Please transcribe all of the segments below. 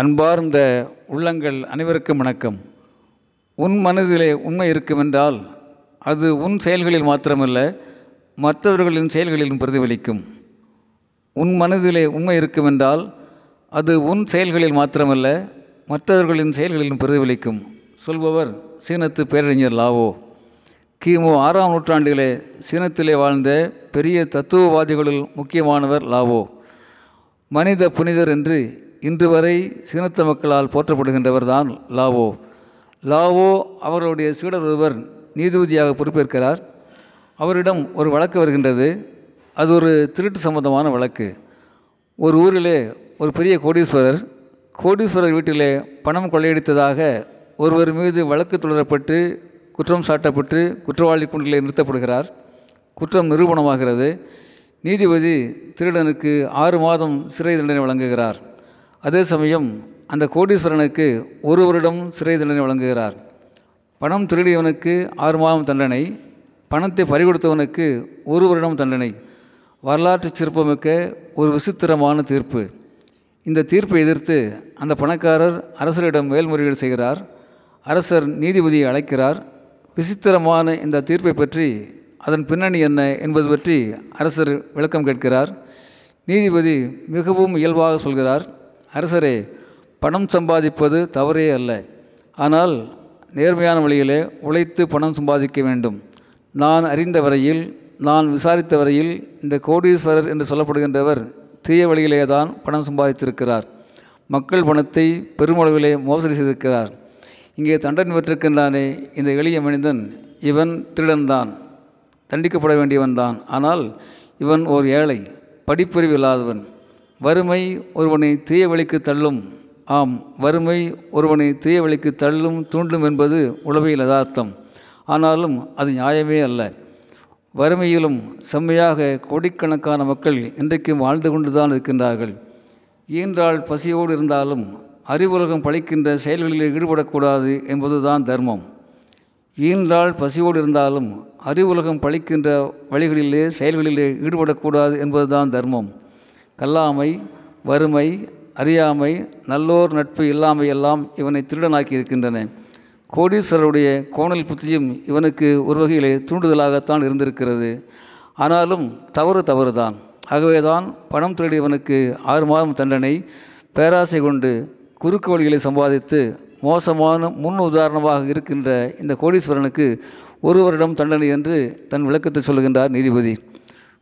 அன்பார்ந்த உள்ளங்கள் அனைவருக்கும் வணக்கம். உன் மனதிலே உண்மை இருக்குமென்றால் அது உன் செயல்களில் மாத்திரமல்ல மற்றவர்களின் செயல்களிலும் பிரதிபலிக்கும். உன் மனதிலே உண்மை இருக்குமென்றால் அது உன் செயல்களில் மாத்திரமல்ல மற்றவர்களின் செயல்களிலும் பிரதிபலிக்கும். சொல்பவர் சீனத்து பேரறிஞர் லாவோ. கிமு ஆறாம் நூற்றாண்டிலே சீனத்திலே வாழ்ந்த பெரிய தத்துவவாதிகளுள் முக்கியமானவர் லாவோ. மனித புனிதர் என்று இன்று வரை சீனத்த மக்களால் போற்றப்படுகின்றவர் தான் லாவோ. லாவோ அவர்களுடைய சீடர் ஒருவர் நீதிபதியாக பொறுப்பேற்கிறார். அவரிடம் ஒரு வழக்கு வருகின்றது. அது ஒரு திருட்டு சம்பந்தமான வழக்கு. ஒரு ஊரிலே ஒரு பெரிய கோடீஸ்வரர் கோடீஸ்வரர் வீட்டிலே பணம் கொள்ளையடித்ததாக ஒருவர் மீது வழக்கு தொடரப்பட்டு குற்றம் சாட்டப்பட்டு குற்றவாளி குண்டிலே நிறுத்தப்படுகிறார். குற்றம் நிரூபணமாகிறது. நீதிபதி திருடனுக்கு ஆறு மாதம் சிறை தண்டனை வழங்குகிறார். அதே சமயம் அந்த கோடீஸ்வரனுக்கு ஒரு வருடம் சிறை தண்டனை வழங்குகிறார். பணம் திருடியவனுக்கு ஆறு மாதம் தண்டனை பணத்தை பறிகொடுத்தவனுக்கு ஒரு வருடம் தண்டனை வரலாற்று சிறப்புமிக்க ஒரு விசித்திரமான தீர்ப்பு. இந்த தீர்ப்பை எதிர்த்து அந்த பணக்காரர் அரசரிடம் மேல்முறையீடு செய்கிறார். அரசர் நீதிபதியை அழைக்கிறார். விசித்திரமான இந்த தீர்ப்பை பற்றி அதன் பின்னணி என்ன என்பது பற்றி அரசர் விளக்கம் கேட்கிறார். நீதிபதி மிகவும் இயல்பாக சொல்கிறார். அரசரே பணம் சம்பாதிப்பது தவறே அல்ல. ஆனால் நேர்மையான வழியிலே உழைத்து பணம் சம்பாதிக்க வேண்டும். நான் அறிந்த வரையில் நான் விசாரித்த வரையில் இந்த கோடீஸ்வரர் என்று சொல்லப்படுகின்றவர் தீய வழியிலே தான் பணம் சம்பாதித்திருக்கிறார். மக்கள் பணத்தை பெருமளவிலே மோசடி செய்திருக்கிறார். இங்கே தண்டனை பெற்றிருக்கின்றானே இந்த எளிய மனிதன் இவன் திருடன்தான். தண்டிக்கப்பட வேண்டியவன் தான் ஆனால் இவன் ஓர் ஏழை படிப்பறிவு இல்லாதவன். வறுமை ஒருவனை தீய வழிக்கு தள்ளும். ஆம் வறுமை ஒருவனை தீய வழிக்கு தள்ளும் தூண்டும் என்பது உளவியல் யதார்த்தம். ஆனாலும் அது நியாயமே அல்ல. வறுமையிலும் செம்மையாக கோடிக்கணக்கான மக்கள் இன்றைக்கும் வாழ்ந்து கொண்டு தான் இருக்கின்றார்கள். ஈன்றால் பசியோடு இருந்தாலும் அறிவுலகம் பழிக்கின்ற செயல்களில் ஈடுபடக்கூடாது என்பதுதான் தர்மம். ஈன்றால் பசியோடு இருந்தாலும் அறிவுலகம் பழிக்கின்ற வழிகளிலே செயல்களிலே ஈடுபடக்கூடாது என்பதுதான் தர்மம். கல்லாமை வறுமை அறியாமை நல்லோர் நட்பு இல்லாமை எல்லாம் இவனை திருடனாக்கி இருக்கின்றன கோடீஸ்வரருடைய கோணல் புத்தியும் இவனுக்கு ஒரு வகையிலே தூண்டுதலாகத்தான் இருந்திருக்கிறது. ஆனாலும் தவறு தவறுதான். ஆகவேதான் பணம் திருடியவனுக்கு ஆறு மாதம் தண்டனை பேராசை கொண்டு குறுக்கு வழிகளை சம்பாதித்து மோசமான முன் உதாரணமாக இருக்கின்ற இந்த கோடீஸ்வரனுக்கு ஒரு வருடம் தண்டனை என்று தன் விளக்கத்தை சொல்லுகின்றார் நீதிபதி.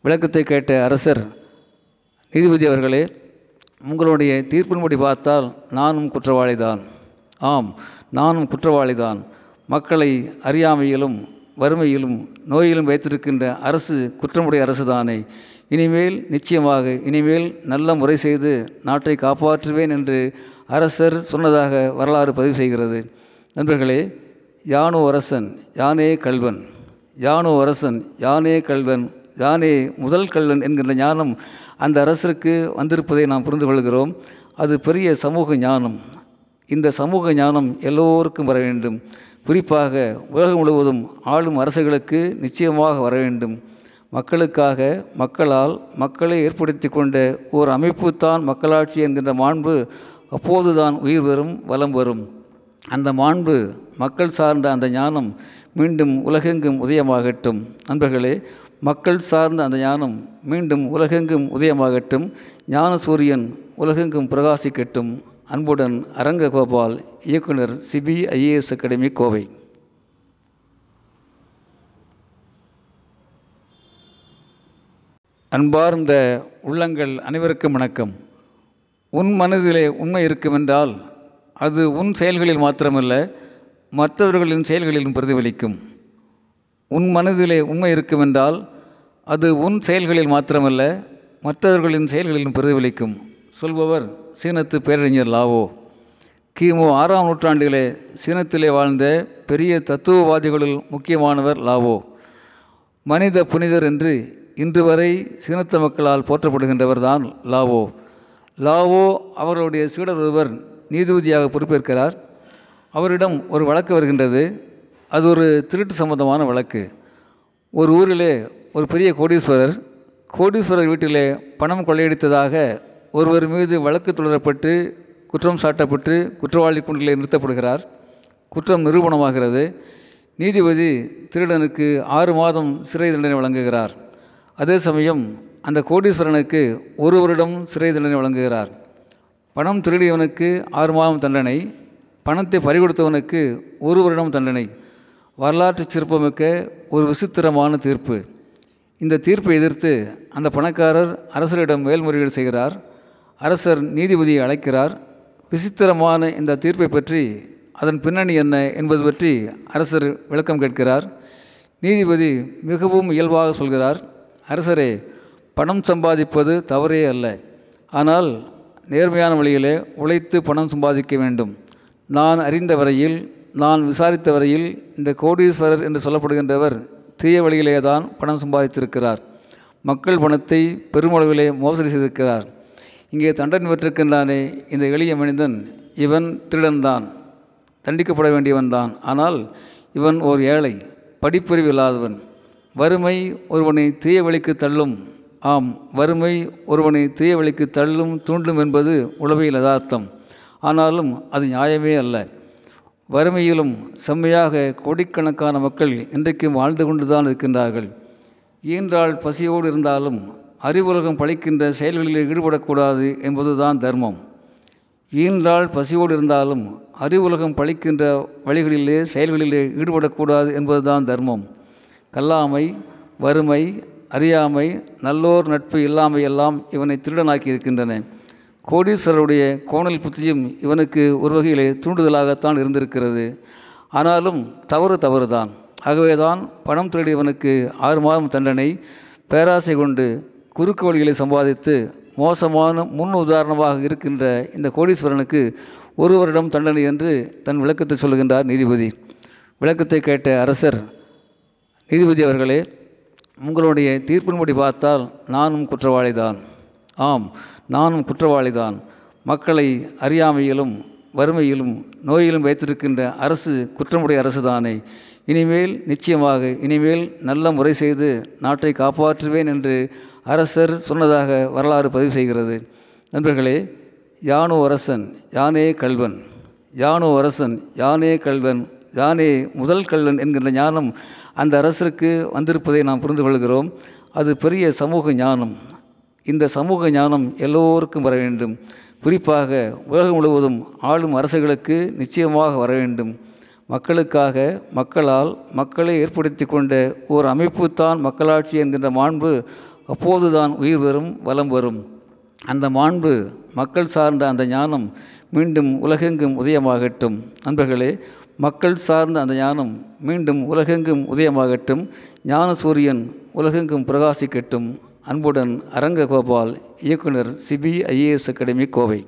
விளக்கத்தை கேட்ட அரசர் நீதிபதி அவர்களே உங்களுடைய தீர்ப்பின்படி பார்த்தால் நானும் குற்றவாளிதான். ஆம் நானும் குற்றவாளிதான். மக்களை அறியாமையிலும் வறுமையிலும் நோயிலும் வைத்திருக்கின்ற அரசு குற்றமுடைய அரசு தானே இனிமேல் நிச்சயமாக இனிமேல் நல்ல முறை செய்து நாட்டை காப்பாற்றுவேன் என்று அரசர் சொன்னதாக வரலாறு பதிவு செய்கிறது. நண்பர்களே யானோ அரசன் யானே கல்வன் யானோ அரசன் யானே கல்வன் தானே முதல் கள்ளன் என்கின்ற ஞானம் அந்த அரசருக்கு வந்திருப்பதை நாம் புரிந்து கொள்கிறோம் அது பெரிய சமூக ஞானம். இந்த சமூக ஞானம் எல்லோருக்கும் வர வேண்டும். குறிப்பாக உலகம் முழுவதும் ஆளும் அரசுகளுக்கு நிச்சயமாக வர வேண்டும். மக்களுக்காக மக்களால் மக்களை ஏற்படுத்தி கொண்ட ஓர் அமைப்பு தான் மக்களாட்சி என்கின்ற மாண்பு அப்போதுதான் உயிர் வரும் வலம் வரும் அந்த மாண்பு மக்கள் சார்ந்த அந்த ஞானம் மீண்டும் உலகெங்கும் உதயமாகட்டும். நண்பர்களே மக்கள் சார்ந்த அந்த ஞானம் மீண்டும் உலகெங்கும் உதயமாகட்டும். ஞான சூரியன் உலகெங்கும் பிரகாசிக்கட்டும். அன்புடன் அரங்க கோபால் இயக்குனர் சிபிஐஏஎஸ் அகாடமி கோவை. அன்பார்ந்த உள்ளங்கள் அனைவருக்கும் வணக்கம். உன் மனதிலே உண்மை இருக்குமென்றால் அது உன் செயல்களில் மாத்திரமல்ல மற்றவர்களின் செயல்களிலும் பிரதிபலிக்கும். உன் மனதிலே உண்மை இருக்குமென்றால் அது உன் செயல்களில் மாத்திரமல்ல மற்றவர்களின் செயல்களிலும் பிரதிபலிக்கும். சொல்பவர் சீனத்து பேரறிஞர் லாவோ. கிமு ஆறாம் நூற்றாண்டிலே சீனத்திலே வாழ்ந்த பெரிய தத்துவவாதிகளுள் முக்கியமானவர் லாவோ. மனித புனிதர் என்று இன்று வரை சீனத்த மக்களால் போற்றப்படுகின்றவர் தான் லாவோ. லாவோ அவர்களுடைய சீடர் ஒருவர் நீதிபதியாக பொறுப்பேற்கிறார். அவரிடம் ஒரு வழக்கு வருகின்றது. அது ஒரு திருட்டு சம்பந்தமான வழக்கு. ஒரு ஊரிலே ஒரு பெரிய கோடீஸ்வரர் கோடீஸ்வரர் வீட்டிலே பணம் கொள்ளையடித்ததாக ஒருவர் மீது வழக்கு தொடரப்பட்டு குற்றம் சாட்டப்பட்டு குற்றவாளி குண்டிலே நிறுத்தப்படுகிறார். குற்றம் நிரூபணமாகிறது. நீதிபதி திருடனுக்கு ஆறு மாதம் சிறை தண்டனை வழங்குகிறார். அதே சமயம் அந்த கோடீஸ்வரனுக்கு ஒரு வருடம் சிறை தண்டனை வழங்குகிறார். பணம் திருடியவனுக்கு ஆறு மாதம் தண்டனை பணத்தை பறிகொடுத்தவனுக்கு ஒரு வருடம் தண்டனை. வரலாற்று சிறப்புமிக்க ஒரு விசித்திரமான தீர்ப்பு. இந்த தீர்ப்பை எதிர்த்து அந்த பணக்காரர் அரசரிடம் மேல்முறையீடு செய்கிறார். அரசர் நீதிபதியை அழைக்கிறார். விசித்திரமான இந்த தீர்ப்பை பற்றி அதன் பின்னணி என்ன என்பது பற்றி அரசர் விளக்கம் கேட்கிறார். நீதிபதி மிகவும் இயல்பாக சொல்கிறார். அரசரே பணம் சம்பாதிப்பது தவறே அல்ல. ஆனால் நேர்மையான வழியிலே உழைத்து பணம் சம்பாதிக்க வேண்டும். நான் அறிந்த வரையில் நான் விசாரித்த வரையில் இந்த கோடீஸ்வரர் என்று சொல்லப்படுகின்றவர் தீய வழியிலே தான் பணம் சம்பாதித்திருக்கிறார். மக்கள் பணத்தை பெருமளவிலே மோசடி செய்திருக்கிறார். இங்கே தண்டனை பெற்றிருக்கின்றானே இந்த எளிய மனிதன் இவன் திருடன்தான். தண்டிக்கப்பட வேண்டியவன்தான் ஆனால் இவன் ஓர் ஏழை படிப்பறிவு இல்லாதவன். வறுமை ஒருவனை தீய வழிக்கு தள்ளும். ஆம் வறுமை ஒருவனை தீய வழிக்கு தள்ளும் தூண்டும் என்பது உளவியல் யதார்த்தம். ஆனாலும் அது நியாயமே அல்ல. வறுமையிலும் செம்மையாக கோடிக்கணக்கான மக்கள் இன்றைக்கும் வாழ்ந்து கொண்டு தான் இருக்கின்றார்கள். ஈன்றால் பசியோடு இருந்தாலும் அறிவுலகம் பழிக்கின்ற செயல்களில் ஈடுபடக்கூடாது என்பதுதான் தர்மம். ஈன்றால் பசியோடு இருந்தாலும் அறிவுலகம் பழிக்கின்ற வழிகளிலே செயல்களிலே ஈடுபடக்கூடாது என்பதுதான் தர்மம். கல்லாமை வறுமை அறியாமை நல்லோர் நட்பு இல்லாமை எல்லாம் இவனை திருடனாக்கி இருக்கின்றன கோடீஸ்வரருடைய கோணல் புத்தியும் இவனுக்கு ஒரு வகையிலே தூண்டுதலாகத்தான் இருந்திருக்கிறது. ஆனாலும் தவறு தவறுதான். ஆகவேதான் பணம் திருடியவனுக்கு ஆறு மாதம் தண்டனை பேராசை கொண்டு குறுக்கு வழிகளை சம்பாதித்து மோசமான முன் உதாரணமாக இருக்கின்ற இந்த கோடீஸ்வரனுக்கு ஒரு வருடம் தண்டனை என்று தன் விளக்கத்தை சொல்லுகின்றார் நீதிபதி. விளக்கத்தை கேட்ட அரசர் நீதிபதி அவர்களே உங்களுடைய தீர்ப்பின்படி பார்த்தால் நானும் குற்றவாளிதான். ஆம் நானும் குற்றவாளிதான். மக்களை அறியாமையிலும் வறுமையிலும் நோயிலும் வைத்திருக்கின்ற அரசு குற்றமுடைய அரசு தானே இனிமேல் நிச்சயமாக இனிமேல் நல்ல முறை செய்து நாட்டை காப்பாற்றுவேன் என்று அரசர் சொன்னதாக வரலாறு பதிவு செய்கிறது. நண்பர்களே யானோ அரசன் யானே கல்வன். யானோ அரசன் யானே கல்வன் யானே முதல் கல்வன் என்கின்ற ஞானம் அந்த அரசருக்கு வந்திருப்பதை நாம் புரிந்து கொள்கிறோம். அது பெரிய சமூக ஞானம். இந்த சமூக ஞானம் எல்லோருக்கும் வர வேண்டும். குறிப்பாக உலகம் முழுவதும் ஆளும் அரசுகளுக்கு நிச்சயமாக வர வேண்டும். மக்களுக்காக மக்களால் மக்களை ஏற்படுத்தி கொண்ட ஓர் அமைப்பு தான் மக்களாட்சி என்கின்ற மாண்பு அப்போதுதான் உயிர் வரும் வலம் வரும் அந்த மாண்பு மக்கள் சார்ந்த அந்த ஞானம் மீண்டும் உலகெங்கும் உதயமாகட்டும். நண்பர்களே மக்கள் சார்ந்த அந்த ஞானம் மீண்டும் உலகெங்கும் உதயமாகட்டும். ஞான சூரியன் உலகெங்கும் பிரகாசிக்கட்டும். அன்புடன் அரங்க கோபால் இயக்குனர் சிபிஐஏஎஸ் அகாடமி கோவை.